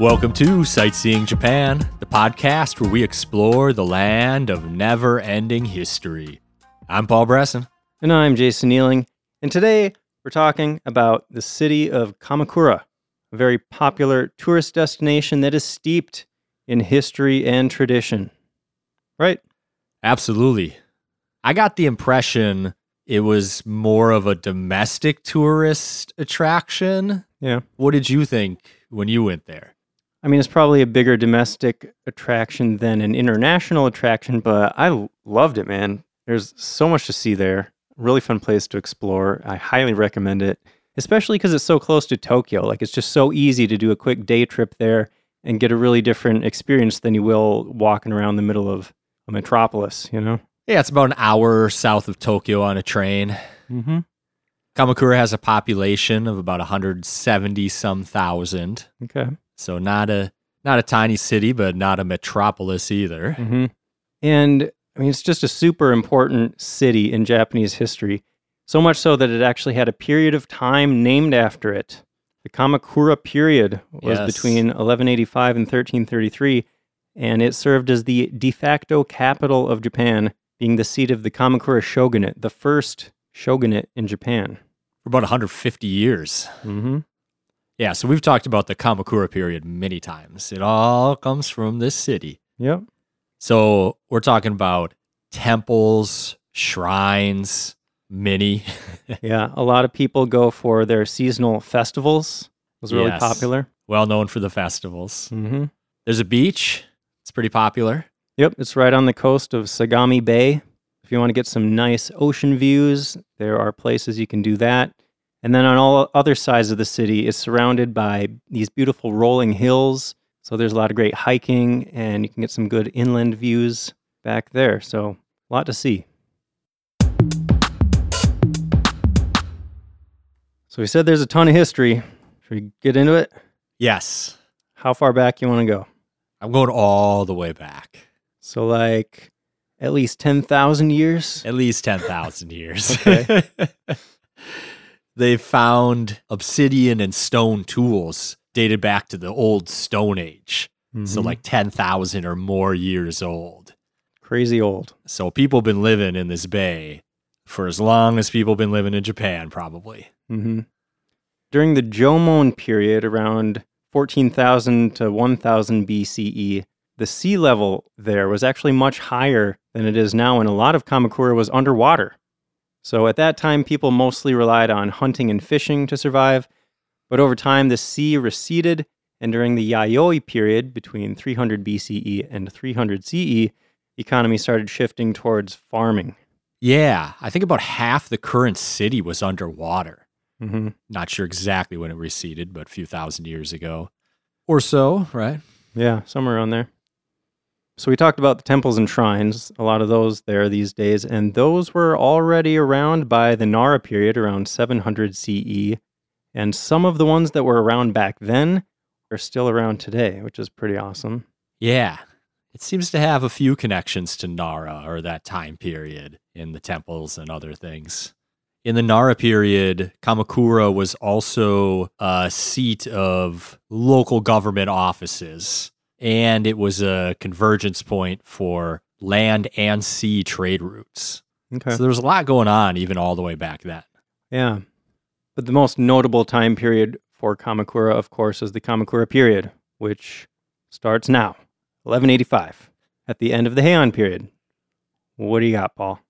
Welcome to Sightseeing Japan, the podcast where we explore the land of never ending history. I'm Paul Bresson. And I'm Jason Nealing. And today we're talking about the city of Kamakura, a very popular tourist destination that is steeped in history and tradition. Right? Absolutely. I got the impression it was more of a domestic tourist attraction. Yeah. What did you think when you went there? I mean, it's probably a bigger domestic attraction than an international attraction, but I loved it, man. There's so much to see there. Really fun place to explore. I highly recommend it, especially because it's so close to Tokyo. Like, it's just so easy to do a quick day trip there and get a really different experience than you will walking around the middle of a metropolis, you know? Yeah, it's about an hour south of Tokyo on a train. Mm-hmm. Kamakura has a population of about 170 some thousand. Okay. So not a not a tiny city, but not a metropolis either. Mm-hmm. And I mean, it's just a super important city in Japanese history. So much so that it actually had a period of time named after it. The Kamakura period was Yes. between 1185 and 1333, and it served as the de facto capital of Japan, being the seat of the Kamakura shogunate, the first shogunate in Japan. For about 150 years. Mm-hmm. Yeah, so we've talked about the Kamakura period many times. It all comes from this city. Yep. So we're talking about temples, shrines, many. Yeah. A lot of people go for their seasonal festivals. It was really Yes. popular. well known for the festivals. Mm-hmm. There's a beach. It's pretty popular. Yep, it's right on the coast of Sagami Bay. If you want to get some nice ocean views, there are places you can do that. And then on all other sides of the city, it's surrounded by these beautiful rolling hills. So there's a lot of great hiking, and you can get some good inland views back there. So a lot to see. So we said there's a ton of history. Should we get into it? Yes. How far back you want to go? I'm going all the way back. So like at least 10,000 years? At least 10,000 years. Okay. they found obsidian and stone tools dated back to the old Stone Age. So, Mhm. like 10,000 or more years old. crazy old. So, people have been living in this bay for as long as people have been living in Japan, probably. hmm During the Jomon period, around 14,000 to 1000 BCE, the sea level there was actually much higher than it is now, and a lot of Kamakura was underwater. So at that time, people mostly relied on hunting and fishing to survive. But over time, the sea receded, and during the Yayoi period, between 300 BCE and 300 CE, the economy started shifting towards farming. Yeah, I think about half the current city was underwater. hmm Not sure exactly when it receded, but a few thousand years ago or so, right? Yeah, somewhere around there. So we talked about the temples and shrines, a lot of those there these days, and those were already around by the Nara period, around 700 CE. And some of the ones that were around back then are still around today, which is pretty awesome. Yeah. It seems to have a few connections to Nara or that time period in the temples and other things. In the Nara period, Kamakura was also a seat of local government offices, and it was a convergence point for land and sea trade routes. Okay. So there was a lot going on even all the way back then. yeah. But the most notable time period for Kamakura, of course, is the Kamakura period, which starts now, 1185, at the end of the Heian period. What do you got, Paul?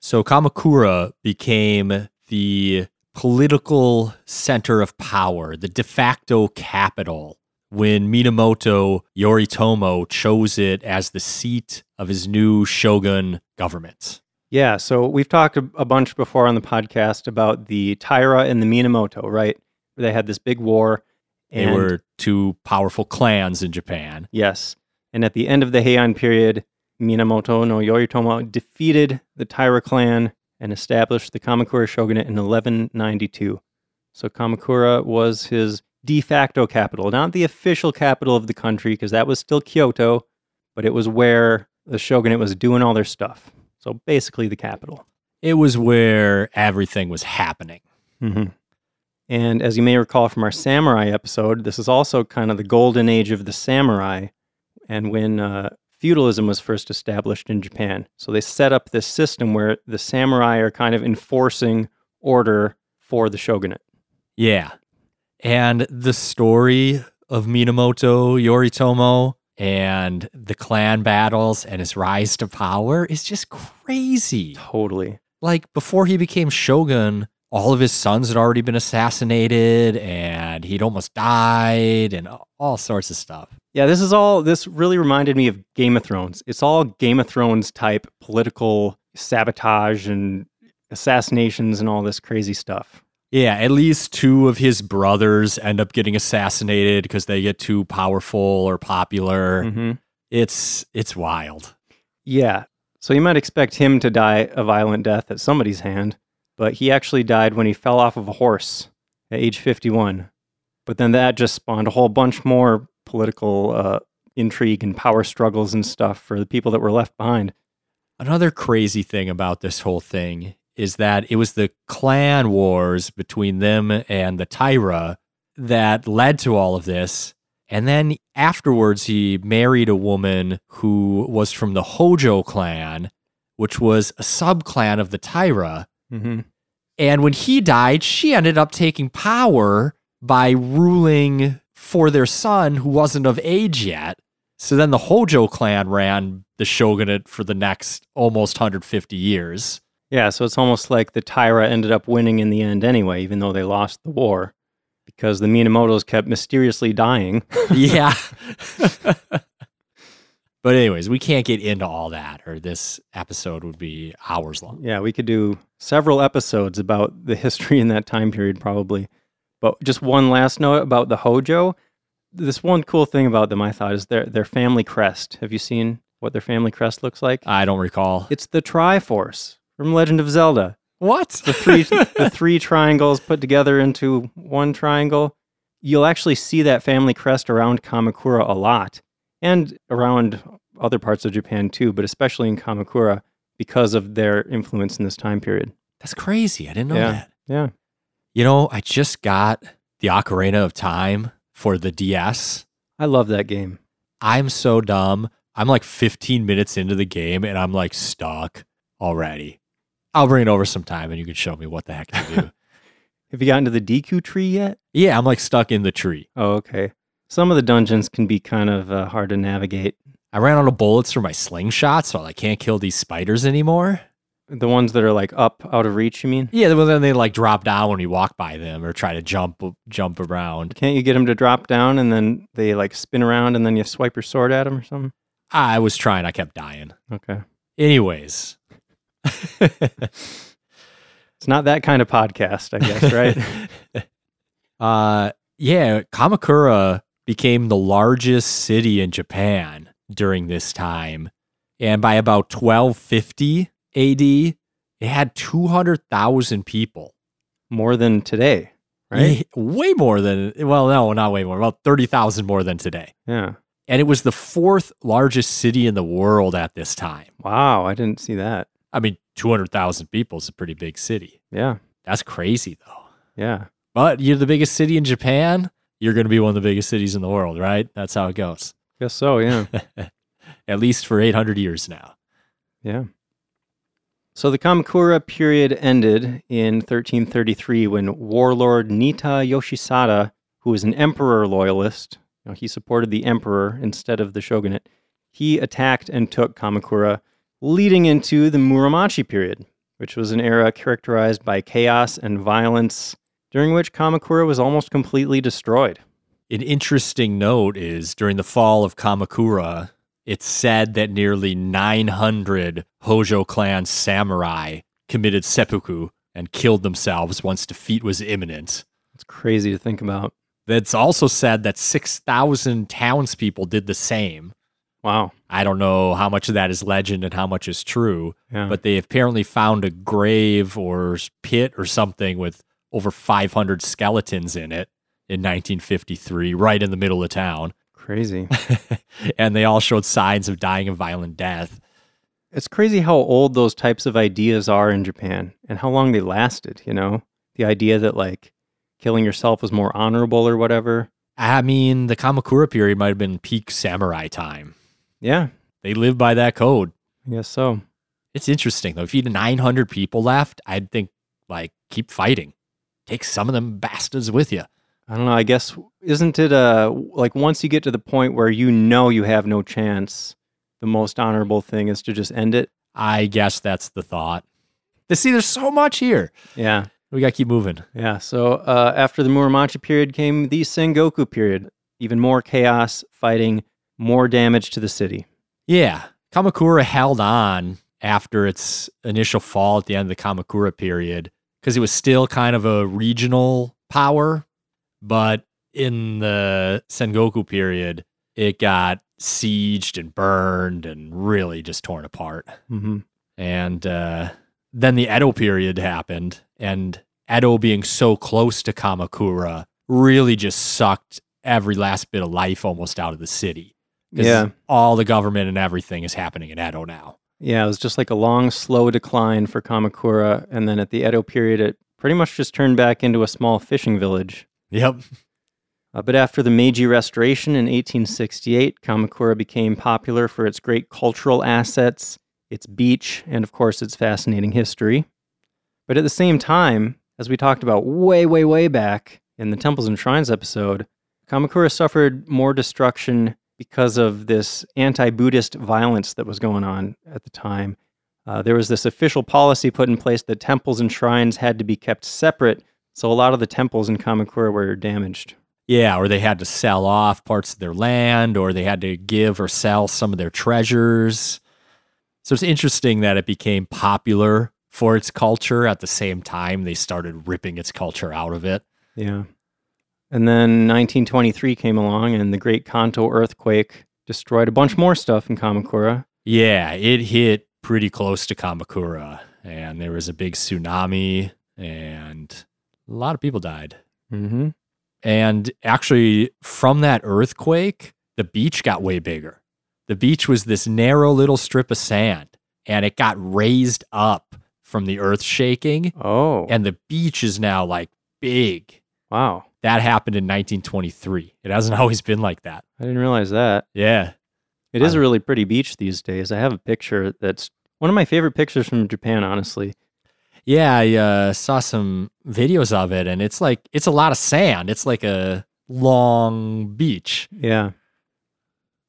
So Kamakura became the political center of power, the de facto capital, when Minamoto Yoritomo chose it as the seat of his new shogun government. Yeah, so we've talked a, bunch before on the podcast about the Taira and the Minamoto, right? They had this big war. They were two powerful clans in Japan. yes, and at the end of the Heian period, Minamoto no Yoritomo defeated the Taira clan and established the Kamakura shogunate in 1192. So Kamakura was his de facto capital, not the official capital of the country, because that was still Kyoto, but it was where the shogunate was doing all their stuff. So basically the capital. It was where everything was happening. Mm-hmm. And as you may recall from our samurai episode, this is also kind of the golden age of the samurai and when uh, feudalism was first established in Japan. So they set up this system where the samurai are kind of enforcing order for the shogunate. Yeah. And the story of Minamoto Yoritomo and the clan battles and his rise to power is just crazy. Totally. Like before he became shogun, all of his sons had already been assassinated and he'd almost died and all sorts of stuff. Yeah, this is all, this really reminded me of Game of Thrones. It's all Game of Thrones type political sabotage and assassinations and all this crazy stuff. Yeah, at least two of his brothers end up getting assassinated because they get too powerful or popular. Mm-hmm. It's it's wild. Yeah. So you might expect him to die a violent death at somebody's hand, but he actually died when he fell off of a horse at age 51. But then that just spawned a whole bunch more political uh, intrigue and power struggles and stuff for the people that were left behind. Another crazy thing about this whole thing is that it was the clan wars between them and the Taira that led to all of this. And then afterwards, he married a woman who was from the Hojo clan, which was a sub clan of the Taira. Mm-hmm. And when he died, she ended up taking power by ruling for their son who wasn't of age yet. So then the Hojo clan ran the shogunate for the next almost 150 years. Yeah, so it's almost like the Taira ended up winning in the end anyway, even though they lost the war, because the Minamotos kept mysteriously dying. yeah. but anyways, we can't get into all that, or this episode would be hours long. Yeah, we could do several episodes about the history in that time period, probably. But just one last note about the Hojo. This one cool thing about them, I thought, is their their family crest. Have you seen what their family crest looks like? I don't recall. It's the Triforce from Legend of Zelda. What? The three the three triangles put together into one triangle. You'll actually see that family crest around Kamakura a lot and around other parts of Japan too, but especially in Kamakura because of their influence in this time period. That's crazy. I didn't know Yeah. that. Yeah. You know, I just got the Ocarina of Time for the DS. I love that game. I'm so dumb. I'm like 15 minutes into the game and I'm like stuck already. I'll bring it over sometime and you can show me what the heck to do. Have you gotten to the Deku tree yet? yeah, I'm like stuck in the tree. Oh, okay. Some of the dungeons can be kind of uh, hard to navigate. I ran out of bullets for my slingshot, so I can't kill these spiders anymore. The ones that are like up out of reach, you mean? Yeah, well, then they like drop down when you walk by them or try to jump jump around. Can't you get them to drop down and then they like spin around and then you swipe your sword at them or something? I was trying, I kept dying. Okay. Anyways. It's not that kind of podcast, I guess, right? uh yeah, Kamakura became the largest city in Japan during this time. And by about 1250 AD, it had 200,000 people. More than today, right? Yeah, way more than, well, no, not way more, about 30,000 more than today. Yeah. And it was the fourth largest city in the world at this time. Wow, I didn't see that. I mean, 200,000 people is a pretty big city. Yeah. That's crazy, though. Yeah. But you're the biggest city in Japan, you're going to be one of the biggest cities in the world, right? That's how it goes. Guess so, yeah. At least for 800 years now. yeah. So the Kamakura period ended in 1333 when warlord Nitta Yoshisada, who was an emperor loyalist, you know, he supported the emperor instead of the shogunate, he attacked and took Kamakura, leading into the Muromachi period, which was an era characterized by chaos and violence, during which Kamakura was almost completely destroyed. An interesting note is during the fall of Kamakura, it's said that nearly 900 Hojo clan samurai committed seppuku and killed themselves once defeat was imminent. It's crazy to think about. It's also said that 6,000 townspeople did the same. Wow. I don't know how much of that is legend and how much is true, Yeah. but they apparently found a grave or pit or something with over 500 skeletons in it in 1953, right in the middle of town. crazy. and they all showed signs of dying a violent death. It's crazy how old those types of ideas are in Japan and how long they lasted, you know? The idea that like killing yourself was more honorable or whatever. I mean, the Kamakura period might have been peak samurai time. Yeah, They live by that code. I guess so. It's interesting though. If you had 900 people left, I'd think like keep fighting. Take some of them bastards with you. I don't know. I guess isn't it uh like once you get to the point where you know you have no chance, the most honorable thing is to just end it. I guess that's the thought. See, there's so much here. Yeah, We got to keep moving. yeah. So uh, after the Muromachi period came the Sengoku period. Even more chaos, fighting, more damage to the city. Yeah. Kamakura held on after its initial fall at the end of the Kamakura period because it was still kind of a regional power. But in the Sengoku period, it got sieged and burned and really just torn apart. hmm And uh, then the Edo period happened, and Edo being so close to Kamakura really just sucked every last bit of life almost out of the city. Yeah, all the government and everything is happening in Edo now. yeah. It was just like a long, slow decline for Kamakura, and then at the Edo period, it pretty much just turned back into a small fishing village. Yep. Uh, but after the Meiji Restoration in 1868, Kamakura became popular for its great cultural assets, its beach, and of course its fascinating history. But at the same time, as we talked about way, way, way back in the Temples and Shrines episode, Kamakura suffered more destruction because of this anti Buddhist violence that was going on at the time. Uh, there was this official policy put in place that temples and shrines had to be kept separate, so a lot of the temples in Kamakura were damaged. Yeah, or they had to sell off parts of their land, or they had to give or sell some of their treasures. So it's interesting that it became popular for its culture at the same time they started ripping its culture out of it. Yeah. And then 1923 came along, and the Great Kanto earthquake destroyed a bunch more stuff in Kamakura. Yeah, it hit pretty close to Kamakura, and there was a big tsunami, and a lot of people died. Mm-hmm. And actually, from that earthquake, the beach got way bigger. The beach was this narrow little strip of sand, and it got raised up from the earth shaking, Oh, and the beach is now like big. wow. That happened in 1923. It hasn't always been like that. I didn't realize that. Yeah. it is a really pretty beach these days. I have a picture that's one of my favorite pictures from Japan, honestly. Yeah, I uh, saw some videos of it, and it's like it's a lot of sand. It's like a long beach. Yeah.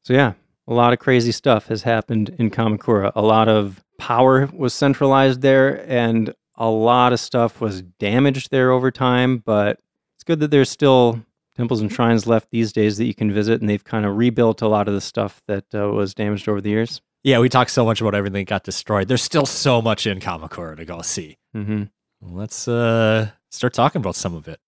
So, yeah, a lot of crazy stuff has happened in Kamakura. A lot of power was centralized there, and a lot of stuff was damaged there over time. But good that there's still temples and shrines left these days that you can visit, and they've kind of rebuilt a lot of the stuff that uh, was damaged over the years. Yeah, we talked so much about everything that got destroyed. There's still so much in Kamakura to go see. hmm Let's uh, start talking about some of it.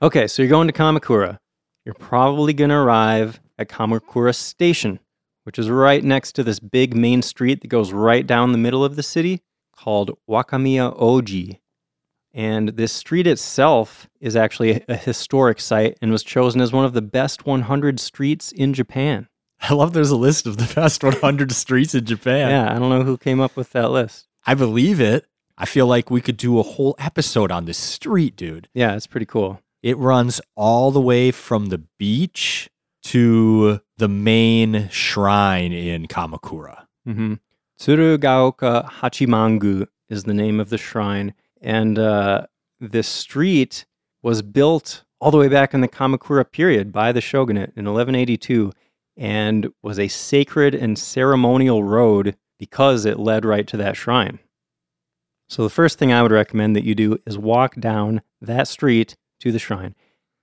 Okay, so you're going to Kamakura. You're probably going to arrive at Kamakura Station, which is right next to this big main street that goes right down the middle of the city called Wakamiya Oji. And this street itself is actually a- historic site and was chosen as one of the best 100 streets in Japan. I love there's a list of the best 100 streets in Japan. Yeah, I don't know who came up with that list. I believe it. I feel like we could do a whole episode on this street, dude. Yeah, it's pretty cool. It runs all the way from the beach to the main shrine in Kamakura. Mm-hmm. Tsurugaoka Hachimangu is the name of the shrine. And uh, this street was built all the way back in the Kamakura period by the shogunate in 1182 and was a sacred and ceremonial road because it led right to that shrine. So, the first thing I would recommend that you do is walk down that street to the shrine.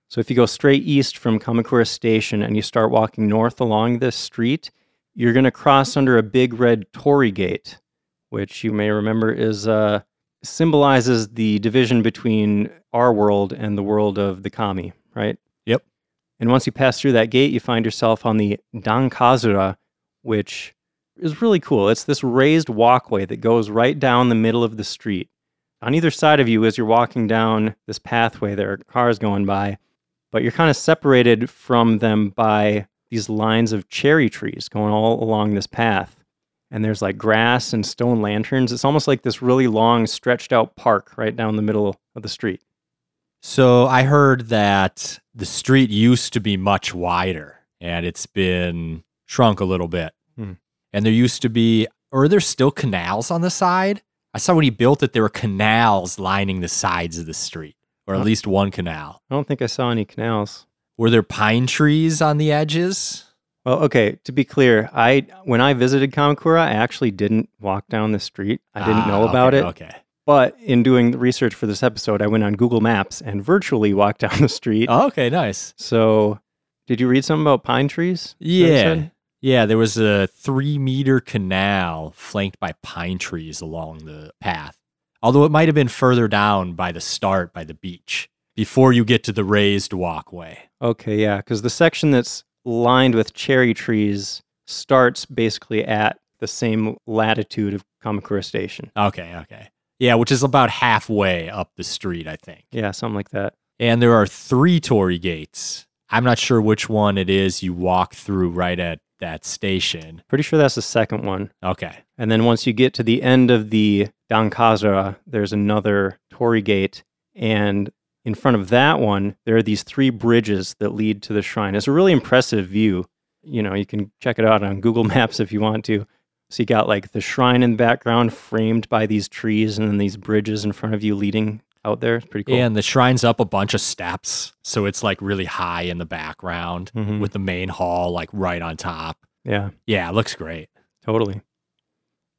So, if you go straight east from Kamakura Station and you start walking north along this street, you're going to cross under a big red torii gate, which you may remember is uh, symbolizes the division between our world and the world of the kami, right? Yep. And once you pass through that gate, you find yourself on the Dankazura, which is really cool. It's this raised walkway that goes right down the middle of the street. On either side of you, as you're walking down this pathway, there are cars going by, but you're kind of separated from them by these lines of cherry trees going all along this path. and there's like grass and stone lanterns. It's almost like this really long, stretched out park right down the middle of the street. So I heard that the street used to be much wider and it's been shrunk a little bit. Hmm. And there used to be, or are there still canals on the side? I saw when he built it, there were canals lining the sides of the street, or at Huh. least one canal. I don't think I saw any canals. Were there pine trees on the edges? Well, okay, to be clear, I when I visited Kamakura, I actually didn't walk down the street. I didn't Ah, know about okay, it. Okay. But in doing the research for this episode, I went on Google Maps and virtually walked down the street. Oh, okay, nice. So, did you read something about pine trees? Yeah. Yeah, there was a three meter canal flanked by pine trees along the path. Although it might have been further down by the start by the beach before you get to the raised walkway. Okay, yeah, because the section that's lined with cherry trees starts basically at the same latitude of Kamakura Station. Okay, okay. Yeah, which is about halfway up the street, I think. Yeah, something like that. And there are three torii gates. I'm not sure which one it is you walk through right at that station. Pretty sure that's the second one. Okay. And then once you get to the end of the Dankazura, there's another torii gate. And in front of that one, there are these three bridges that lead to the shrine. It's a really impressive view. You know, you can check it out on Google Maps if you want to. So you got like the shrine in the background framed by these trees and then these bridges in front of you leading out there. It's pretty cool. Yeah, and the shrine's up a bunch of steps. So it's like really high in the background Mhm. with the main hall like right on top. yeah, Yeah, it looks great. totally.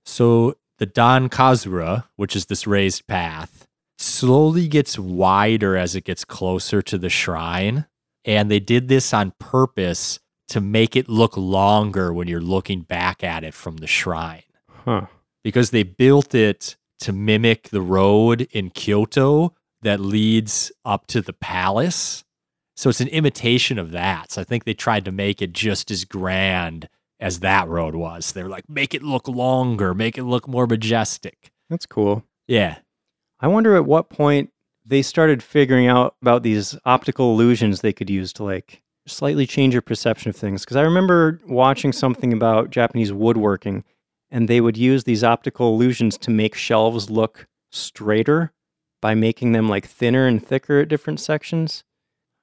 So the Dankazura, which is this raised path, slowly gets wider as it gets closer to the shrine. And they did this on purpose to make it look longer when you're looking back at it from the shrine. Huh. Because they built it to mimic the road in Kyoto that leads up to the palace. So it's an imitation of that. So I think they tried to make it just as grand as that road was. They're like, make it look longer, make it look more majestic. That's cool. Yeah. I wonder at what point they started figuring out about these optical illusions they could use to like slightly change your perception of things. Because I remember watching something about Japanese woodworking, and they would use these optical illusions to make shelves look straighter by making them like thinner and thicker at different sections.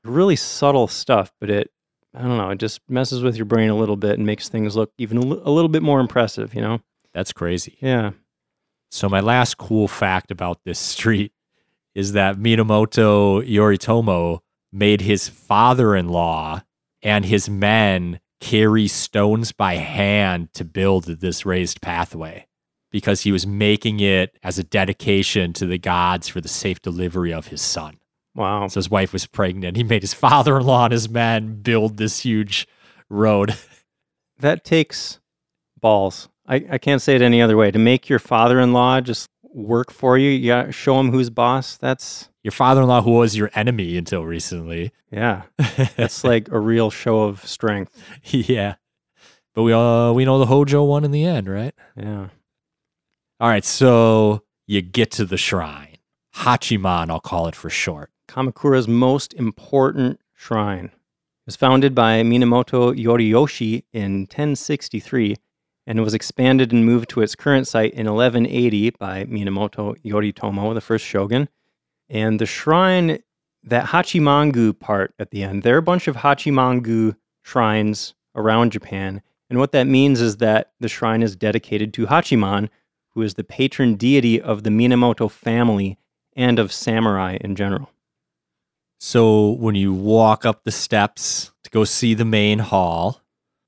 Really subtle stuff, but it, I don't know, it just messes with your brain a little bit and makes things look even a little bit more impressive, you know? That's crazy. Yeah. So my last cool fact about this street is that Minamoto Yoritomo made his father-in-law and his men carry stones by hand to build this raised pathway because he was making it as a dedication to the gods for the safe delivery of his son. Wow. So his wife was pregnant. He made his father-in-law and his men build this huge road. that takes balls. I, I can't say it any other way. To make your father in law just work for you, you gotta show him who's boss. That's, Your father-in-law who was your enemy until recently. yeah, that's like a real show of strength. yeah. But we uh we know the Hojo won in the end, right? Yeah. All right, so you get to the shrine. Hachiman, I'll call it for short. Kamakura's most important shrine. It was founded by Minamoto Yoriyoshi in 1063 and was expanded and moved to its current site in 1180 by Minamoto Yoritomo, the first shogun. And the shrine, that Hachimangu part at the end, there are a bunch of Hachimangu shrines around Japan. And what that means is that the shrine is dedicated to Hachiman, who is the patron deity of the Minamoto family and of samurai in general. So when you walk up the steps to go see the main hall,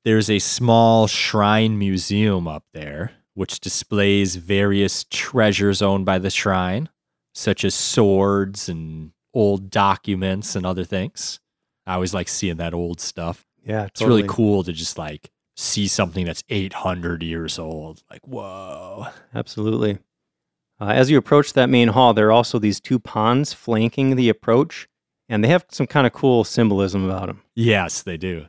there's a small shrine museum up there, which displays various treasures owned by the shrine, such as swords and old documents and other things. I always like seeing that old stuff. Yeah, It's really cool to just like see something that's 800 years old. Like, whoa. Absolutely. Uh, as you approach that main hall, there are also these two ponds flanking the approach, and they have some kind of cool symbolism about them. Yes, they do.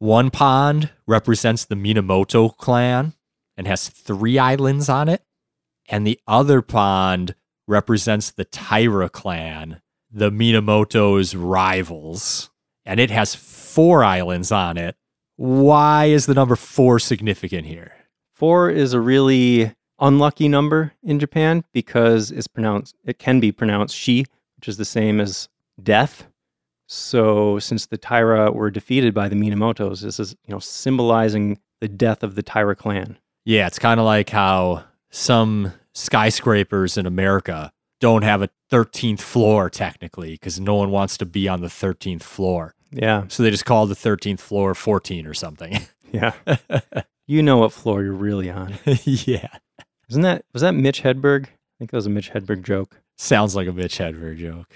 One pond represents the Minamoto clan and has three islands on it. And the other pond represents the Taira clan, the Minamoto's rivals. And it has four islands on it. Why is the number four significant here? Four is a really unlucky number in Japan because it's pronounced it can be pronounced shi, which is the same as death. So since the Taira were defeated by the Minamotos, this is you know symbolizing the death of the Taira clan. Yeah, it's kind of like how some skyscrapers in America don't have a 13th floor technically because no one wants to be on the 13th floor. Yeah, So they just call the 13th floor 14 or something. yeah. you know what floor you're really on. yeah. Isn't that was that Mitch Hedberg? I think that was a Mitch Hedberg joke. Sounds like a Mitch Hedberg joke.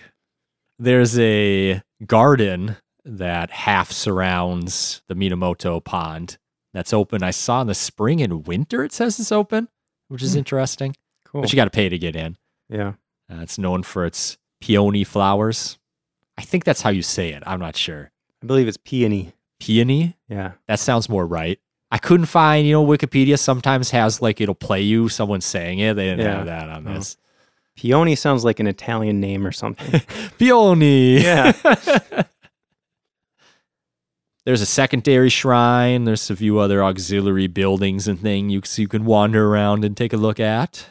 There's a garden that half surrounds the Minamoto pond that's open. I saw in the spring and winter it says it's open, which is Hmm. interesting. Cool. But you got to pay to get in. yeah. Uh, it's known for its peony flowers. I think that's how you say it. I'm not sure. I believe it's peony. Peony? Yeah. That sounds more right. I couldn't find, you know, Wikipedia sometimes has like it'll play you someone saying it. They didn't Yeah. have that on No. this. Peony sounds like an Italian name or something. Peony. Yeah. There's a secondary shrine. There's a few other auxiliary buildings and things you, you can wander around and take a look at.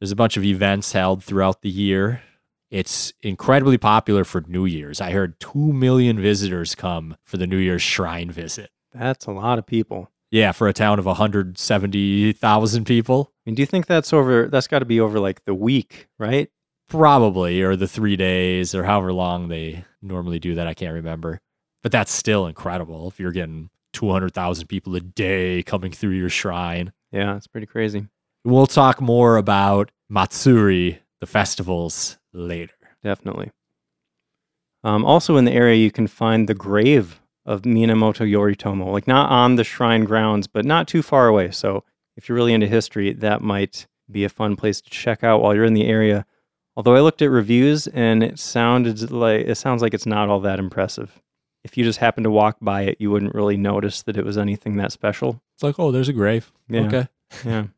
There's a bunch of events held throughout the year. It's incredibly popular for New Year's. I heard 2 million visitors come for the New Year's shrine visit. That's a lot of people. Yeah, for a town of 170,000 people. I mean, do you think that's over? That's got to be over like the week, right? Probably, or the three days, or however long they normally do that. I can't remember. But that's still incredible if you're getting 200,000 people a day coming through your shrine. Yeah, it's pretty crazy. We'll talk more about Matsuri, the festivals, later. Definitely. Um, also in the area, you can find the grave of Minamoto Yoritomo, like not on the shrine grounds, but not too far away. So if you're really into history, that might be a fun place to check out while you're in the area. Although I looked at reviews and it sounded like it sounds like it's not all that impressive. If you just happened to walk by it, you wouldn't really notice that it was anything that special. It's like, oh, there's a grave. Yeah. Okay. Yeah.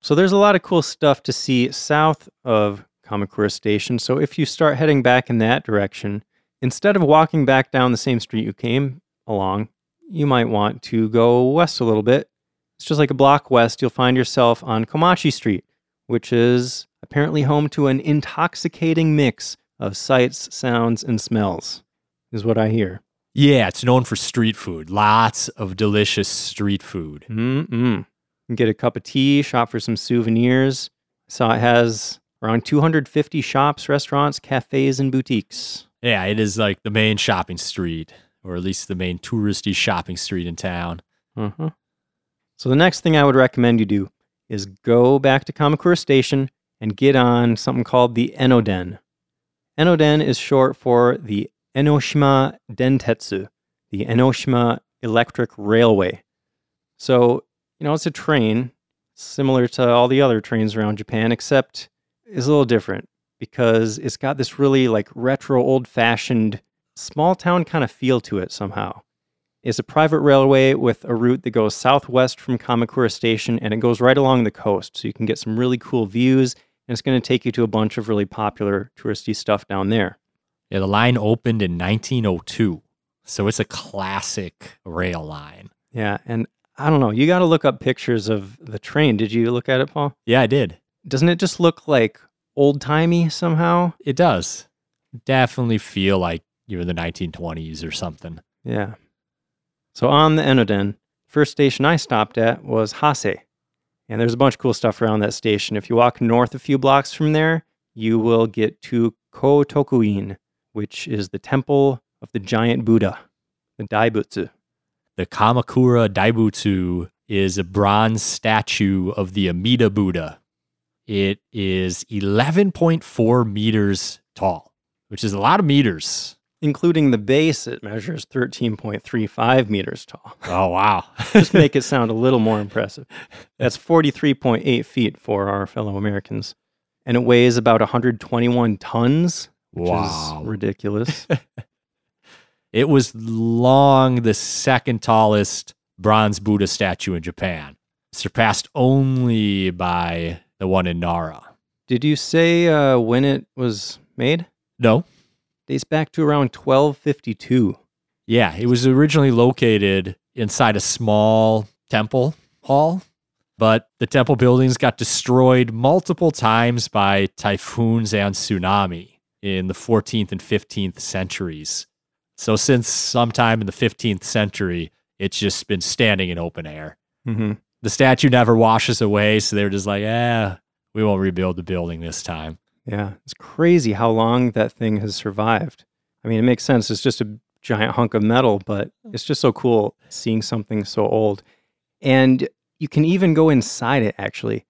So there's a lot of cool stuff to see south of Kamakura Station. So if you start heading back in that direction, instead of walking back down the same street you came along, you might want to go west a little bit. It's just like a block west, you'll find yourself on Komachi Street, which is apparently home to an intoxicating mix of sights, sounds, and smells, is what I hear. Yeah, it's known for street food. Lots of delicious street food. Mm-mm. You can get a cup of tea, shop for some souvenirs. I saw it has around 250 shops, restaurants, cafes, and boutiques. Yeah, it is like the main shopping street, or at least the main touristy shopping street in town. Uh-huh. So the next thing I would recommend you do is go back to Kamakura Station and get on something called the Enoden. Enoden is short for the Enoshima Dentetsu, the Enoshima Electric Railway. So, you know, it's a train similar to all the other trains around Japan, except it's a little different because it's got this really like retro, old fashioned, small town kind of feel to it somehow. It's a private railway with a route that goes southwest from Kamakura Station and it goes right along the coast. So you can get some really cool views and it's going to take you to a bunch of really popular touristy stuff down there. Yeah, the line opened in 1902. So it's a classic rail line. Yeah. And I don't know, you got to look up pictures of the train. Did you look at it, Paul? Yeah, I did. Doesn't it just look like old timey somehow? It does. Definitely feel like you're in the 1920s or something. Yeah. So on the Enoden, first station I stopped at was Hase. And there's a bunch of cool stuff around that station. If you walk north a few blocks from there, you will get to Kotokuin, which is the temple of the giant Buddha, the Daibutsu. The Kamakura Daibutsu is a bronze statue of the Amida Buddha. It is 11.4 meters tall, which is a lot of meters. Including the base, it measures 13.35 meters tall. Oh, wow. Just make it sound a little more impressive. That's 43.8 feet for our fellow Americans. And it weighs about 121 tons, which wow. is ridiculous. It was long the second tallest bronze Buddha statue in Japan, surpassed only by the one in Nara. Did you say uh, when it was made? No, dates back to around 1252. Yeah, it was originally located inside a small temple hall, but the temple buildings got destroyed multiple times by typhoons and tsunami in the 14th and 15th centuries. So, since sometime in the 15th century, it's just been standing in open air. Mm-hmm. The statue never washes away, so they're just like, yeah, we won't rebuild the building this time. Yeah, it's crazy how long that thing has survived. I mean, it makes sense. It's just a giant hunk of metal, but it's just so cool seeing something so old. And you can even go inside it, actually.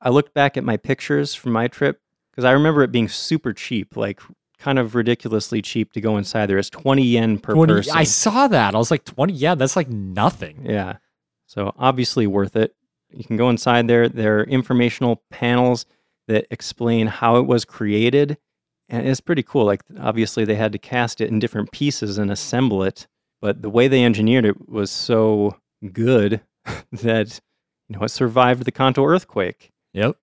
I looked back at my pictures from my trip because I remember it being super cheap, like kind of ridiculously cheap to go inside there. It's 20 yen per 20 person. I saw that. I was like, 20, yeah, that's like nothing. Yeah. So obviously worth it. You can go inside there. There are informational panels that explain how it was created. And it's pretty cool. Like, obviously, they had to cast it in different pieces and assemble it. But the way they engineered it was so good that, you know, it survived the Kanto earthquake. Yep.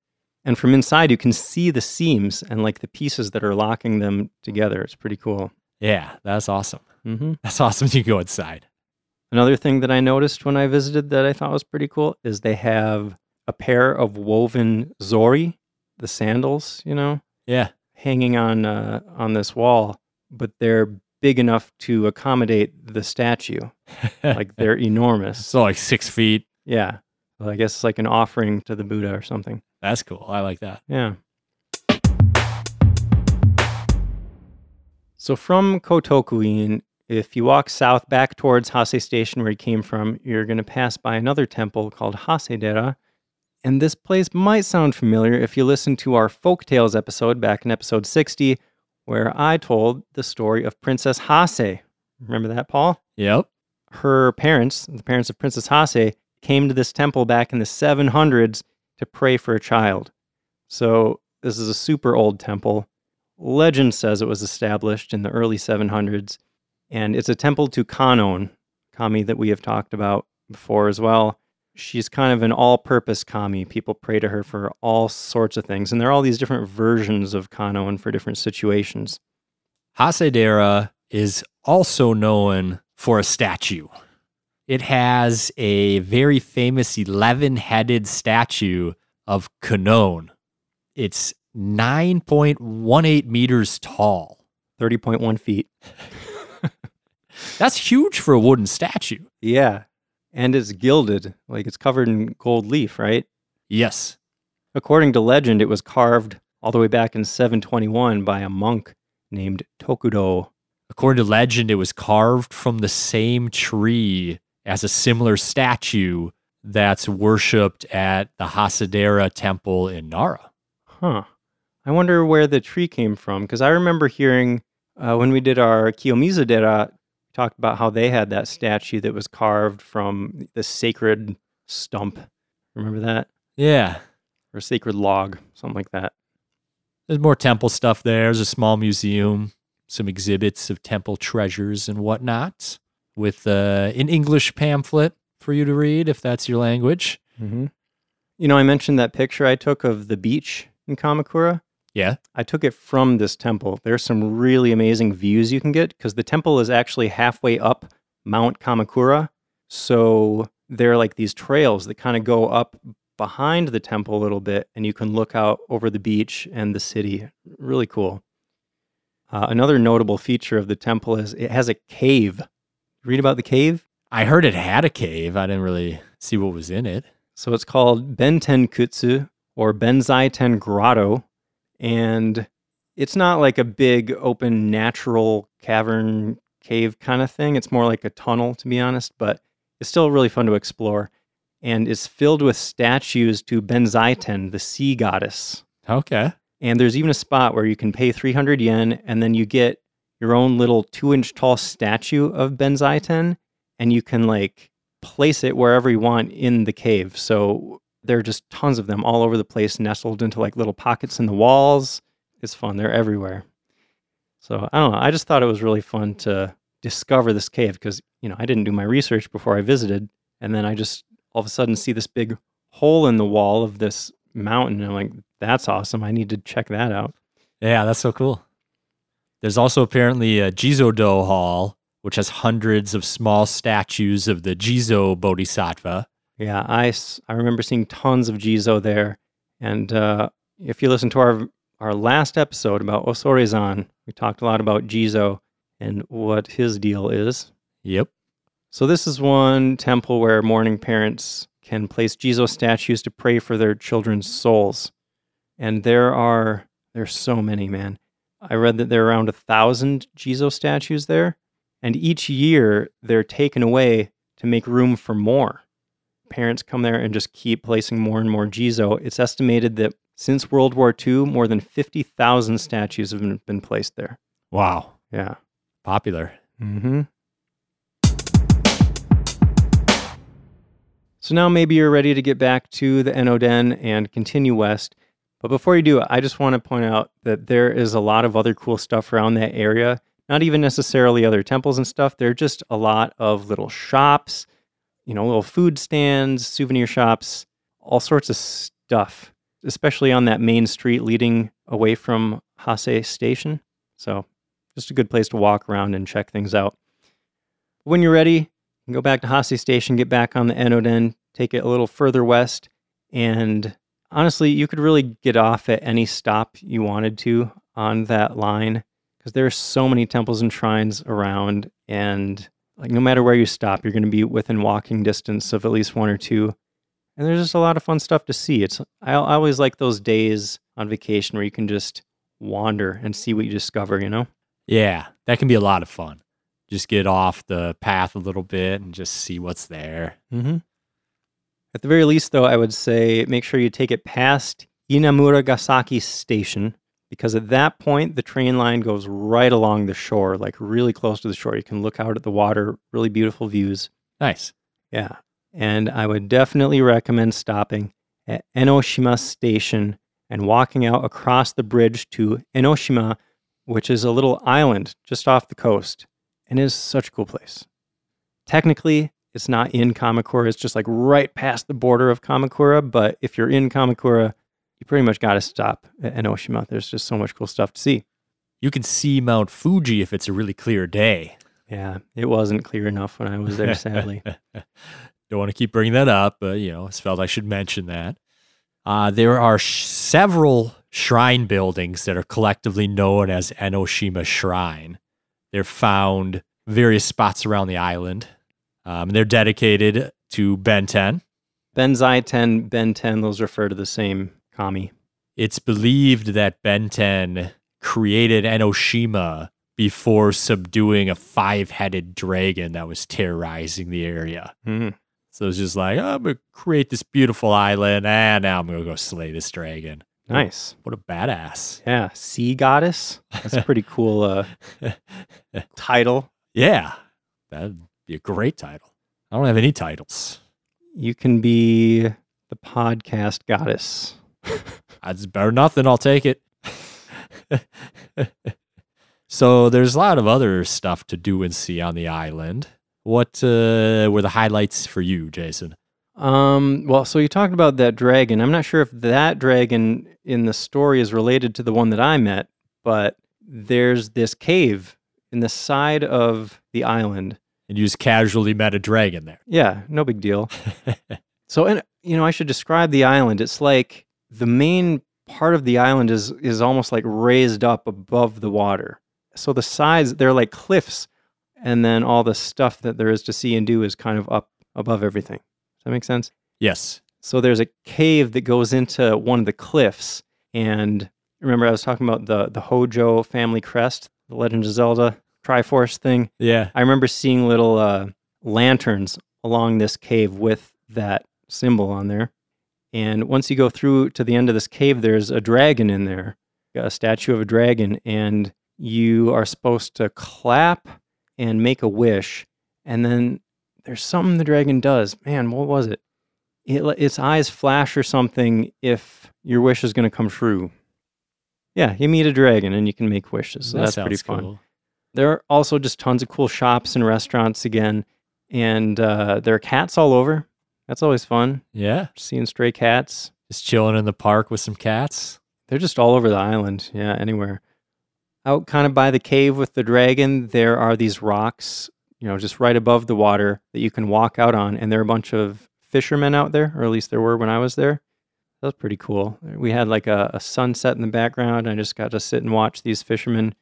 And from inside, you can see the seams and like the pieces that are locking them together. It's pretty cool. Yeah, that's awesome. hmm That's awesome. You go inside. Another thing that I noticed when I visited that I thought was pretty cool is they have a pair of woven zori, the sandals, you know, Yeah. hanging on uh, on this wall, but they're big enough to accommodate the statue. Like they're enormous. so like six feet. Yeah. Well, I guess it's like an offering to the Buddha or something. That's cool. I like that. Yeah. So from Kotokuin, if you walk south back towards Hase Station where you came from, you're going to pass by another temple called Hasedera. And this place might sound familiar if you listen to our folk tales episode back in episode 60, where I told the story of Princess Hase. Remember that, Paul? Yep. her parents, the parents of Princess Hase, came to this temple back in the 700s to pray for a child. So, this is a super old temple. Legend says it was established in the early 700s, and it's a temple to Kanon, kami that we have talked about before as well. She's kind of an all purpose kami. People pray to her for all sorts of things, and there are all these different versions of Kanon for different situations. Hasedera is also known for a statue. It has a very famous 11 headed statue of Kanon. It's 9.18 meters tall. 30.1 feet. That's huge for a wooden statue. Yeah. And it's gilded, like it's covered in gold leaf, right? Yes. According to legend, it was carved all the way back in 721 by a monk named Tokudo. According to legend, it was carved from the same tree as a similar statue that's worshipped at the Hasedera temple in Nara. Huh. I wonder where the tree came from because I remember hearing uh, when we did our Kiyomizu Dera, talked about how they had that statue that was carved from the sacred stump. Remember that? Yeah. Or sacred log, something like that. There's more temple stuff there. There's a small museum, some exhibits of temple treasures and whatnot, with uh, an English pamphlet for you to read if that's your language. Mm-hmm. You know, I mentioned that picture I took of the beach in Kamakura. Yeah. I took it from this temple. There's some really amazing views you can get because the temple is actually halfway up Mount Kamakura. So there are like these trails that kind of go up behind the temple a little bit, and you can look out over the beach and the city. Really cool. Uh, another notable feature of the temple is it has a cave. Read about the cave? I heard it had a cave. I didn't really see what was in it. So it's called Benten Kutsu or Benzaiten Grotto. And it's not like a big open natural cavern cave kind of thing. It's more like a tunnel, to be honest, but it's still really fun to explore. And it's filled with statues to Benzaiten, the sea goddess. Okay. And there's even a spot where you can pay 300 yen and then you get your own little two inch tall statue of Benzaiten and you can like place it wherever you want in the cave. So there are just tons of them all over the place, nestled into like little pockets in the walls. It's fun. They're everywhere. So I don't know. I just thought it was really fun to discover this cave because, you know, I didn't do my research before I visited. And then I just all of a sudden see this big hole in the wall of this mountain. And I'm like, that's awesome. I need to check that out. Yeah, that's so cool. There's also apparently a Jizo-do Hall, which has hundreds of small statues of the Jizo Bodhisattva. Yeah, I, I remember seeing tons of Jizo there. And uh, if you listen to our our last episode about Osorezan, we talked a lot about Jizo and what his deal is. Yep. So this is one temple where mourning parents can place Jizo statues to pray for their children's souls. And there are there's so many, man. I read that there are around a thousand Jizo statues there, and each year they're taken away to make room for more. Parents come there and just keep placing more and more Jizo. It's estimated that since World War II, more than 50,000 statues have been, been placed there. Wow. Yeah. Popular. Mm-hmm. So now maybe you're ready to get back to the Enoden and continue west. But before you do, I just want to point out that there is a lot of other cool stuff around that area. Not even necessarily other temples and stuff. There are just a lot of little shops, you know, little food stands, souvenir shops, all sorts of stuff, especially on that main street leading away from Hase Station. So just a good place to walk around and check things out. When you're ready, you go back to Hase Station, get back on the Enoden, take it a little further west, and honestly, you could really get off at any stop you wanted to on that line because there are so many temples and shrines around, and like no matter where you stop, you're going to be within walking distance of at least one or two. And there's just a lot of fun stuff to see. It's I, I always like those days on vacation where you can just wander and see what you discover. You know. Yeah, that can be a lot of fun. Just get off the path a little bit and just see what's there. Mm-hmm. At the very least, though, I would say make sure you take it past Inamuragasaki Station because at that point, the train line goes right along the shore, like really close to the shore. You can look out at the water, really beautiful views. Nice. Yeah. And I would definitely recommend stopping at Enoshima Station and walking out across the bridge to Enoshima, which is a little island just off the coast and is such a cool place. Technically, it's not in Kamakura, it's just like right past the border of Kamakura. But if you're in Kamakura, you pretty much got to stop at Enoshima. There's just so much cool stuff to see. You can see Mount Fuji if it's a really clear day. Yeah, it wasn't clear enough when I was there, sadly. Don't want to keep bringing that up, but you know, I felt I should mention that. Uh, there are sh- several shrine buildings that are collectively known as Enoshima Shrine. They're found various spots around the island. Um, they're dedicated to Benten. Benzaiten, Ben 10, those refer to the same kami. It's believed that Benten created Enoshima before subduing a five-headed dragon that was terrorizing the area. Mhm. So it's just like, oh, I'm gonna create this beautiful island, and now I'm gonna go slay this dragon. Nice. What a badass! Yeah, sea goddess. That's a pretty cool uh, title. Yeah, that'd be a great title. I don't have any titles. You can be the podcast goddess. That's better nothing. I'll take it. so there's a lot of other stuff to do and see on the island. What uh, were the highlights for you, Jason? Um, well, so you talked about that dragon. I'm not sure if that dragon in the story is related to the one that I met, but there's this cave in the side of the island. And you just casually met a dragon there. Yeah, no big deal. So, and you know, I should describe the island. It's like the main part of the island is is almost like raised up above the water. So the sides they're like cliffs, and then all the stuff that there is to see and do is kind of up above everything. Does that make sense? yes. So there's a cave that goes into one of the cliffs, and remember I was talking about the the Hojo family crest, the Legend of Zelda Triforce thing. Yeah. I remember seeing little uh, lanterns along this cave with that symbol on there. And once you go through to the end of this cave, there's a dragon in there, a statue of a dragon, and you are supposed to clap and make a wish. And then there's something the dragon does. Man, what was it? it its eyes flash or something if your wish is going to come true. Yeah, you meet a dragon and you can make wishes. So That that's pretty fun. cool. There are also just tons of cool shops and restaurants again, and uh, there are cats all over. That's always fun. Yeah. Seeing stray cats. Just chilling in the park with some cats. They're just all over the island. Yeah, anywhere. out kind of by the cave with the dragon, there are these rocks, you know, just right above the water that you can walk out on. And there are a bunch of fishermen out there, or at least there were when I was there. That was pretty cool. We had like a, a sunset in the background. I just got to sit and watch these fishermen.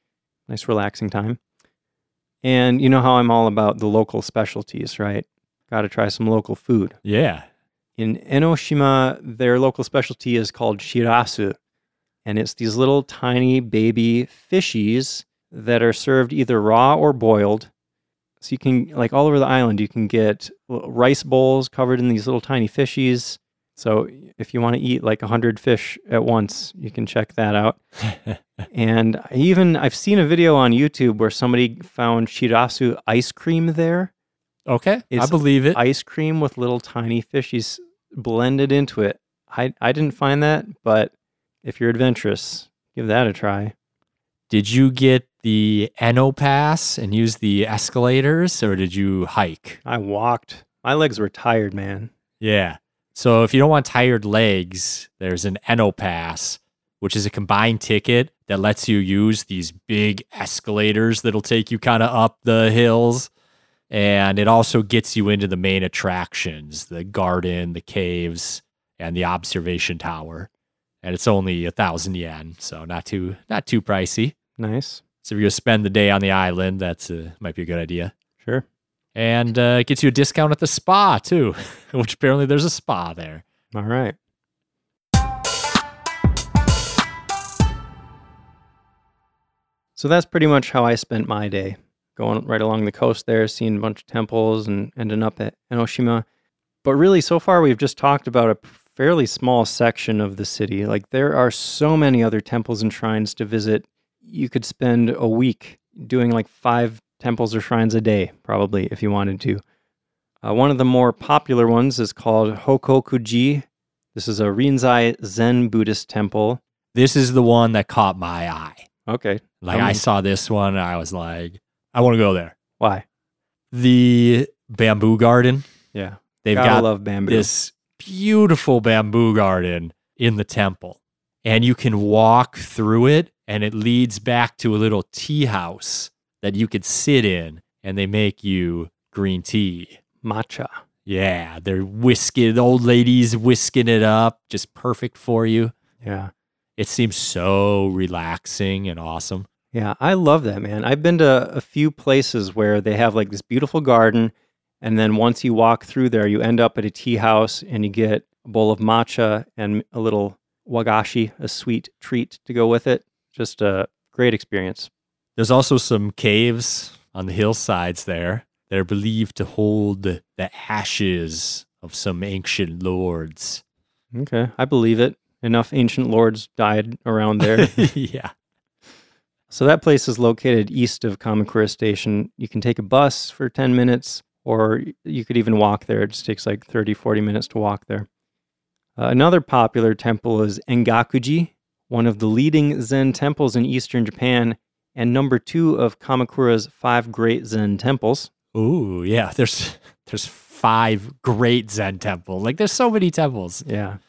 Nice, relaxing time. And you know how I'm all about the local specialties, right? Got to try some local food. Yeah. In Enoshima, their local specialty is called shirasu. And it's these little tiny baby fishies that are served either raw or boiled. So you can, like all over the island, you can get rice bowls covered in these little tiny fishies. So if you want to eat like 100 fish at once, you can check that out. and I even I've seen a video on YouTube where somebody found shirasu ice cream there. Okay. I believe it. Ice cream with little tiny fishies blended into it. I I didn't find that, but if you're adventurous, give that a try. Did you get the Eno pass and use the escalators or did you hike? I walked. My legs were tired, man. Yeah. So if you don't want tired legs, there's an Eno pass, which is a combined ticket that lets you use these big escalators that'll take you kind of up the hills. And it also gets you into the main attractions, the garden, the caves, and the observation tower. And it's only a thousand yen, so not too not too pricey. Nice. So if gonna spend the day on the island, that's uh, might be a good idea. Sure. And uh, it gets you a discount at the spa too, which apparently there's a spa there. All right. So that's pretty much how I spent my day, going right along the coast there, seeing a bunch of temples and ending up at Enoshima. But really, so far, we've just talked about a fairly small section of the city. Like, there are so many other temples and shrines to visit. You could spend a week doing like five temples or shrines a day, probably, if you wanted to. Uh, one of the more popular ones is called Hokokuji. This is a Rinzai Zen Buddhist temple. This is the one that caught my eye. Okay. Like Tell I saw this one, and I was like, I want to go there. Why? The bamboo garden. Yeah. They've Gotta got love bamboo. this beautiful bamboo garden in the temple, and you can walk through it, and it leads back to a little tea house that you could sit in, and they make you green tea. matcha. Yeah, they're whisking, the old ladies whisking it up, just perfect for you. Yeah. It seems so relaxing and awesome. Yeah, I love that, man. I've been to a few places where they have like this beautiful garden, and then once you walk through there, you end up at a tea house and you get a bowl of matcha and a little wagashi, a sweet treat to go with it. Just a great experience. There's also some caves on the hillsides there that are believed to hold the ashes of some ancient lords. Okay, I believe it. Enough ancient lords died around there. yeah. So that place is located east of Kamakura Station. You can take a bus for 10 minutes, or you could even walk there. It just takes like 30, 40 minutes to walk there. Uh, another popular temple is Engakuji, one of the leading Zen temples in eastern Japan, and number two of Kamakura's five great Zen temples. Ooh, yeah. There's there's five great Zen temples. Like there's so many temples. Yeah.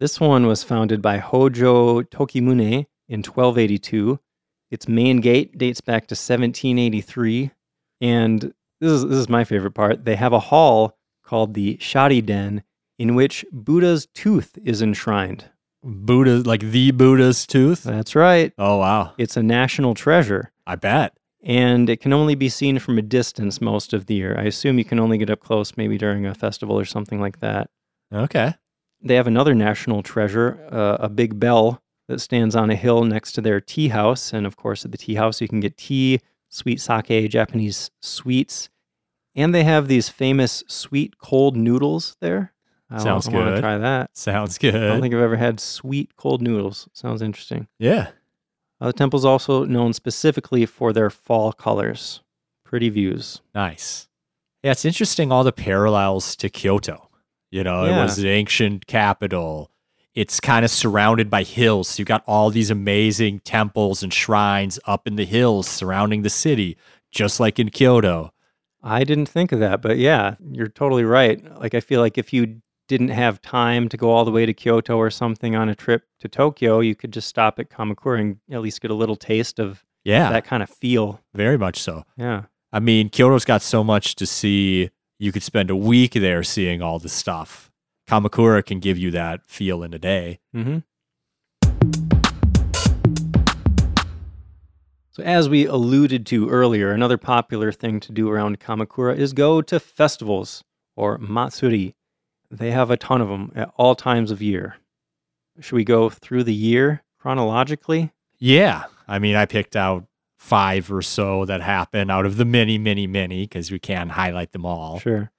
This one was founded by Hojo Tokimune in 1282. Its main gate dates back to 1783. And this is, this is my favorite part. They have a hall called the Shari Den in which Buddha's tooth is enshrined. Buddha, like the Buddha's tooth. That's right. Oh wow, It's a national treasure. I bet. And it can only be seen from a distance most of the year. I assume you can only get up close maybe during a festival or something like that. Okay. They have another national treasure, uh, a big bell that stands on a hill next to their tea house. And of course, at the tea house, you can get tea, sweet sake, Japanese sweets. And they have these famous sweet cold noodles there. I Sounds I want to try that. Sounds good. I don't think I've ever had sweet cold noodles. Sounds interesting. yeah. Uh, the temple's also known specifically for their fall colors. Pretty views. Nice. Yeah, it's interesting all the parallels to Kyoto. You know, Yeah. it was an ancient capital. It's kind of surrounded by hills. So you got all these amazing temples and shrines up in the hills surrounding the city, just like in Kyoto. I didn't think of that, but yeah, you're totally right. Like, I feel like if you didn't have time to go all the way to Kyoto or something on a trip to Tokyo, you could just stop at Kamakura and at least get a little taste of Yeah, that kind of feel. very much so. Yeah. I mean, Kyoto's got so much to see. You could spend a week there seeing all the stuff. Kamakura can give you that feel in a day. Mm-hmm. So, as we alluded to earlier, another popular thing to do around Kamakura is go to festivals or matsuri. They have a ton of them at all times of year. Should we go through the year chronologically? Yeah. I mean, I picked out five or so that happen out of the many, many, many because we can highlight them all. Sure.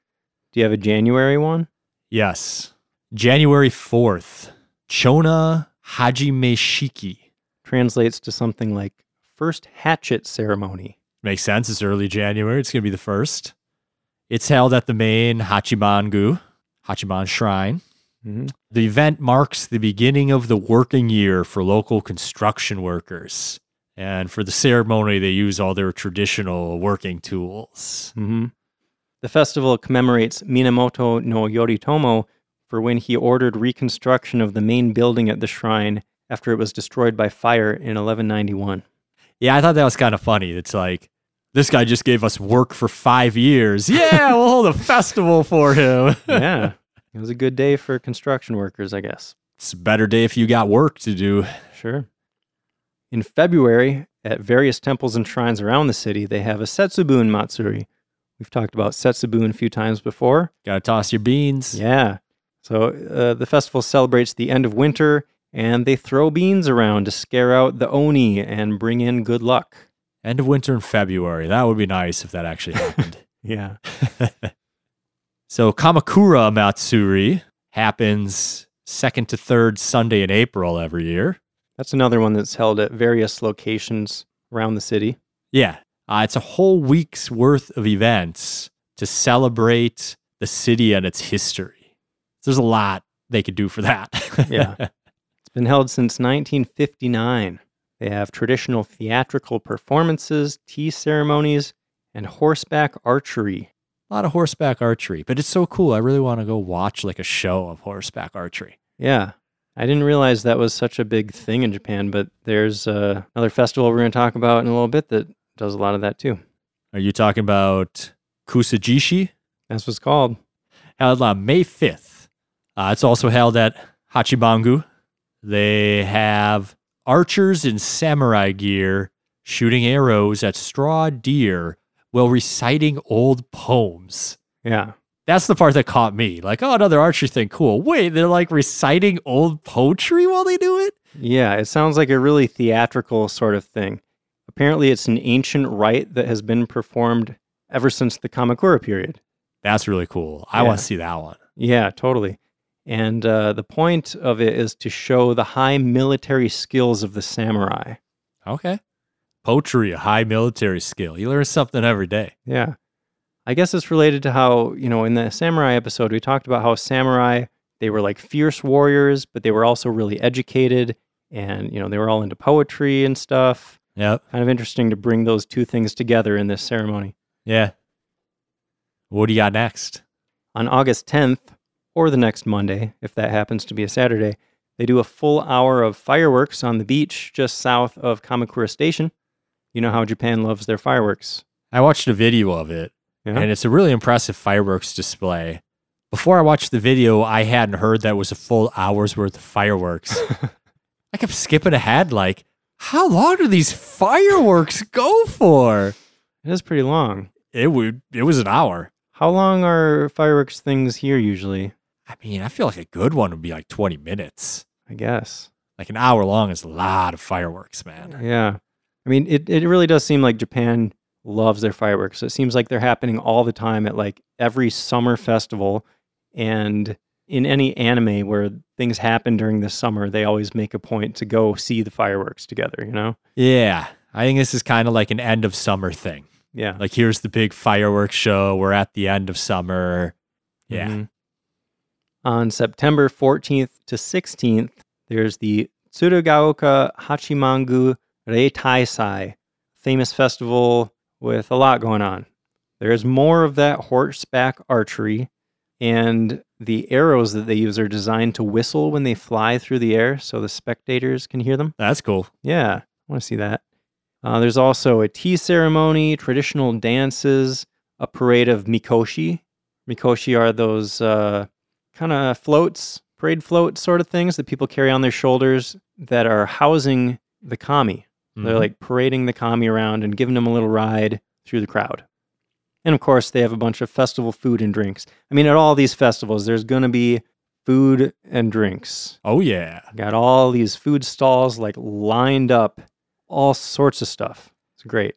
Do you have a January one? Yes. January 4th, Chona Hajime Shiki. Translates to something like first hatchet ceremony. Makes sense. It's early January. It's going to be the first. It's held at the main Hachiman-gu, Hachiman Shrine. Mm-hmm. The event marks the beginning of the working year for local construction workers. And for the ceremony, they use all their traditional working tools. Mm-hmm. The festival commemorates Minamoto no Yoritomo for when he ordered reconstruction of the main building at the shrine after it was destroyed by fire in 1191. Yeah, I thought that was kind of funny. It's like, this guy just gave us work for five years. Yeah, we'll hold a festival for him. yeah, it was a good day for construction workers, I guess. It's a better day if you got work to do. Sure. In February, at various temples and shrines around the city, they have a Setsubun Matsuri. We've talked about Setsubun a few times before. Got to toss your beans. Yeah. So uh, the festival celebrates the end of winter and they throw beans around to scare out the Oni and bring in good luck. End of winter in February. That would be nice if that actually happened. Yeah. so Kamakura Matsuri happens second to third Sunday in April every year. That's another one that's held at various locations around the city. Yeah. Uh, it's a whole week's worth of events to celebrate the city and its history. There's a lot they could do for that. Yeah. It's been held since 1959. They have traditional theatrical performances, tea ceremonies, and horseback archery. a lot of horseback archery, but it's so cool. I really want to go watch like a show of horseback archery. Yeah. I didn't realize that was such a big thing in Japan, but there's uh, another festival we're going to talk about in a little bit that does a lot of that too. Are you talking about Kusajishi? That's what's called. Held on May 5th. Uh, it's also held at Hachimangu. They have archers in samurai gear shooting arrows at straw deer while reciting old poems. Yeah. That's the part that caught me. Like, oh, another archery thing. Cool. Wait, they're like reciting old poetry while they do it? Yeah, it sounds like a really theatrical sort of thing. Apparently, it's an ancient rite that has been performed ever since the Kamakura period. That's really cool. I Yeah. want to see that one. Yeah, totally. And uh, the point of it is to show the high military skills of the samurai. Okay. Poetry, a high military skill. You learn something every day. Yeah. I guess it's related to how, you know, in the samurai episode, we talked about how samurai, they were like fierce warriors, but they were also really educated and, you know, they were all into poetry and stuff. Yep. Kind of interesting to bring those two things together in this ceremony. Yeah. What do you got next? On August 10th, or the next Monday, if that happens to be a Saturday, they do a full hour of fireworks on the beach just south of Kamakura Station. You know how Japan loves their fireworks. I watched a video of it, Yeah. and it's a really impressive fireworks display. Before I watched the video, I hadn't heard that was a full hour's worth of fireworks. I kept skipping ahead, like, how long do these fireworks go for? It is pretty long. It would. It was an hour. How long are fireworks things here usually? I mean, I feel like a good one would be like twenty minutes. I guess. Like an hour long is a lot of fireworks, man. Yeah. I mean, it, it really does seem like Japan loves their fireworks. It seems like they're happening all the time at like every summer festival. And in any anime where things happen during the summer, they always make a point to go see the fireworks together, you know? Yeah, I think this is kind of like an end of summer thing. Yeah. Like, here's the big fireworks show. We're at the end of summer. Yeah. Mhm. On September 14th to 16th, there's the Tsurugaoka Hachimangu Reitaisai, famous festival with a lot going on. There's more of that horseback archery, and the arrows that they use are designed to whistle when they fly through the air so the spectators can hear them. That's cool. Yeah, I want to see that. Uh, there's also a tea ceremony, traditional dances, a parade of mikoshi. Mikoshi are those uh, kind of floats, parade float sort of things that people carry on their shoulders that are housing the kami. They're Mhm. like parading the kami around and giving them a little ride through the crowd. And of course, they have a bunch of festival food and drinks. I mean, at all these festivals, there's going to be food and drinks. oh yeah. Got all these food stalls like lined up, all sorts of stuff. It's great.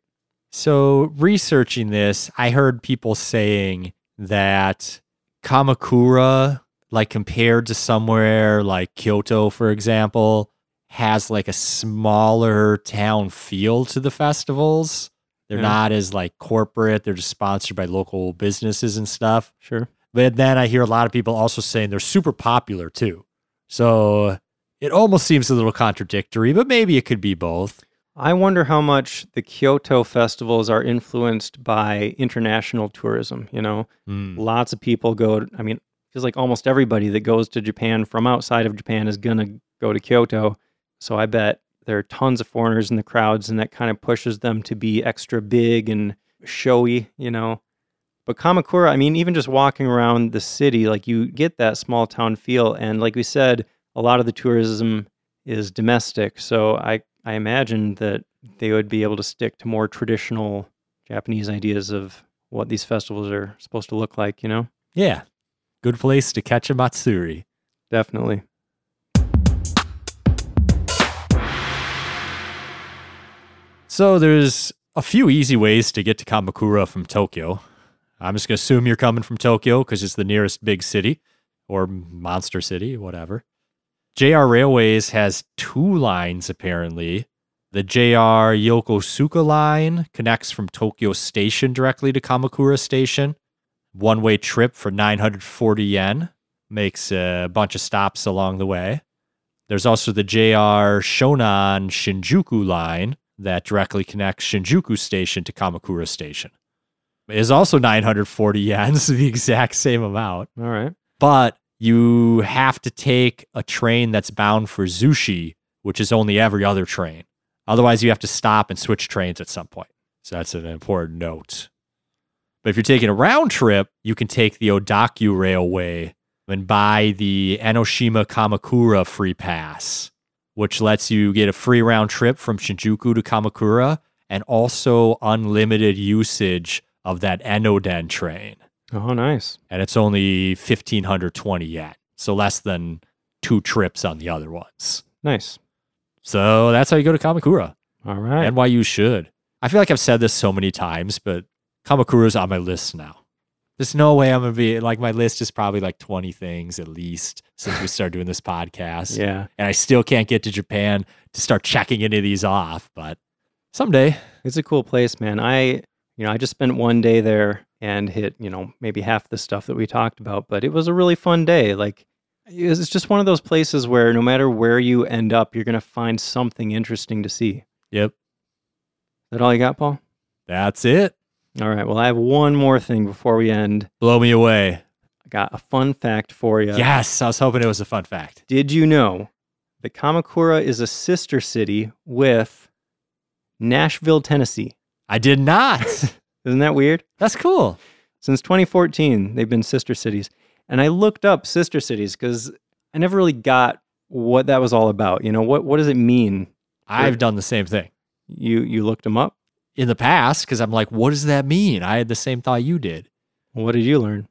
So, researching this, I heard people saying that Kamakura, like compared to somewhere like Kyoto, for example, has like a smaller town feel to the festivals. They're Yeah. not as like corporate, they're just sponsored by local businesses and stuff. Sure. But then I hear a lot of people also saying they're super popular too. So, it almost seems a little contradictory, but maybe it could be both. I wonder how much the Kyoto festivals are influenced by international tourism. You know, Hmm. lots of people go. I mean, feels like almost everybody that goes to Japan from outside of Japan is going to go to Kyoto. So I bet there are tons of foreigners in the crowds, and that kind of pushes them to be extra big and showy, you know. But Kamakura, I mean, even just walking around the city, like you get that small town feel. And like we said, a lot of the tourism is domestic. So I, I imagine that they would be able to stick to more traditional Japanese ideas of what these festivals are supposed to look like, you know? Yeah. Good place to catch a Matsuri. Definitely. So there's a few easy ways to get to Kamakura from Tokyo. I'm just going to assume you're coming from Tokyo because it's the nearest big city or monster city, whatever. JR Railways has two lines apparently. The JR Yokosuka line connects from Tokyo Station directly to Kamakura Station. One way trip for 940 yen. Makes a bunch of stops along the way. There's also the JR Shonan Shinjuku line that directly connects Shinjuku Station to Kamakura Station. It is also 940 yen, so the exact same amount. All right. But you have to take a train that's bound for Zushi, which is only every other train. Otherwise, you have to stop and switch trains at some point. So that's an important note. But if you're taking a round trip, you can take the Odakyu Railway and buy the Enoshima Kamakura free pass, which lets you get a free round trip from Shinjuku to Kamakura and also unlimited usage of that Enoden train Oh, nice. and it's only 1520 yen so less than two trips on the other ones Nice. so that's how you go to kamakura All right. and why you should i feel like i've said this so many times but kamakura's on my list now there's no way i'm gonna be like my list is probably like 20 things at least since we started doing this podcast yeah. and i still can't get to japan to start checking any of these off but someday It's a cool place, man. I, you know, I just spent one day there and hit, you know, maybe half the stuff that we talked about, but it was a really fun day. Like, it's just one of those places where no matter where you end up, you're going to find something interesting to see. Is yep that all you got, Paul? that's it All right. Well, I have one more thing before we end. blow me away I got a fun fact for you. yes i was hoping it was a fun fact Did you know that Kamakura is a sister city with Nashville, Tennessee? i did not Isn't that weird? that's cool Since 2014, they've been sister cities. And I looked up sister cities because I never really got what that was all about. You know, what, what does it mean? I've done the same thing You, you looked them up? In the past because I'm like, what does that mean? I had the same thought you did. What did you learn?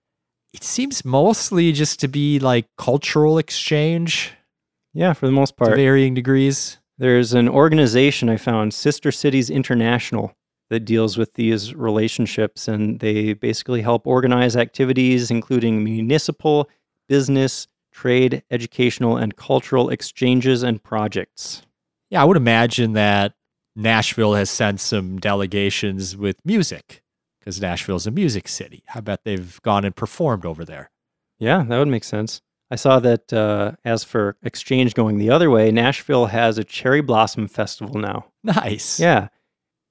It seems mostly just to be like cultural exchange Yeah, for the most to part. varying degrees. There's an organization I found, Sister Cities International, that deals with these relationships. And they basically help organize activities, including municipal, business, trade, educational, and cultural exchanges and projects. Yeah, I would imagine that Nashville has sent some delegations with music because Nashville's a music city. I bet they've gone and performed over there. Yeah, that would make sense. I saw that uh, as for exchange going the other way, Nashville has a cherry blossom festival now. Nice. Yeah.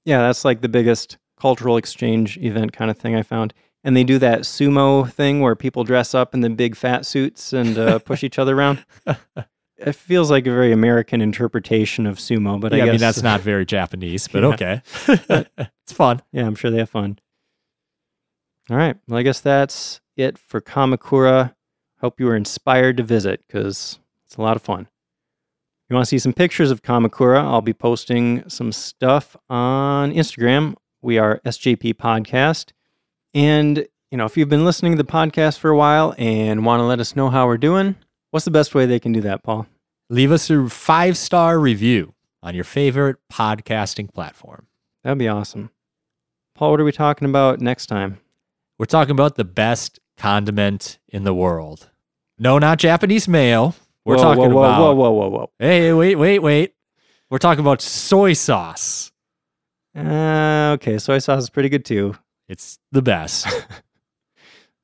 Yeah, that's like the biggest cultural exchange event kind of thing I found. And they do that sumo thing where people dress up in the big fat suits and uh, push each other around. it feels like a very American interpretation of sumo, but I yeah, I, guess mean that's not very Japanese, but okay. it's fun. Yeah, I'm sure they have fun. All right. Well, I guess that's it for Kamakura. Hope you were inspired to visit because it's a lot of fun. If you want to see some pictures of Kamakura, I'll be posting some stuff on Instagram. We are SJP Podcast. And, you know, if you've been listening to the podcast for a while and want to let us know how we're doing, what's the best way they can do that, Paul? Leave us a five star review on your favorite podcasting platform. That'd be awesome. Paul, what are we talking about next time? We're talking about the best condiment in the world. No, not Japanese mayo. We're whoa, talking whoa, whoa, about. whoa, whoa, whoa, whoa. Hey, wait, wait, wait. We're talking about soy sauce. Uh, okay, soy sauce is pretty good too. It's the best.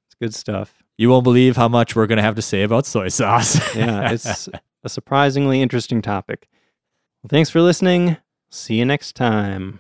It's good stuff. You won't believe how much we're going to have to say about soy sauce. Yeah, it's a surprisingly interesting topic. Well, thanks for listening. See you next time.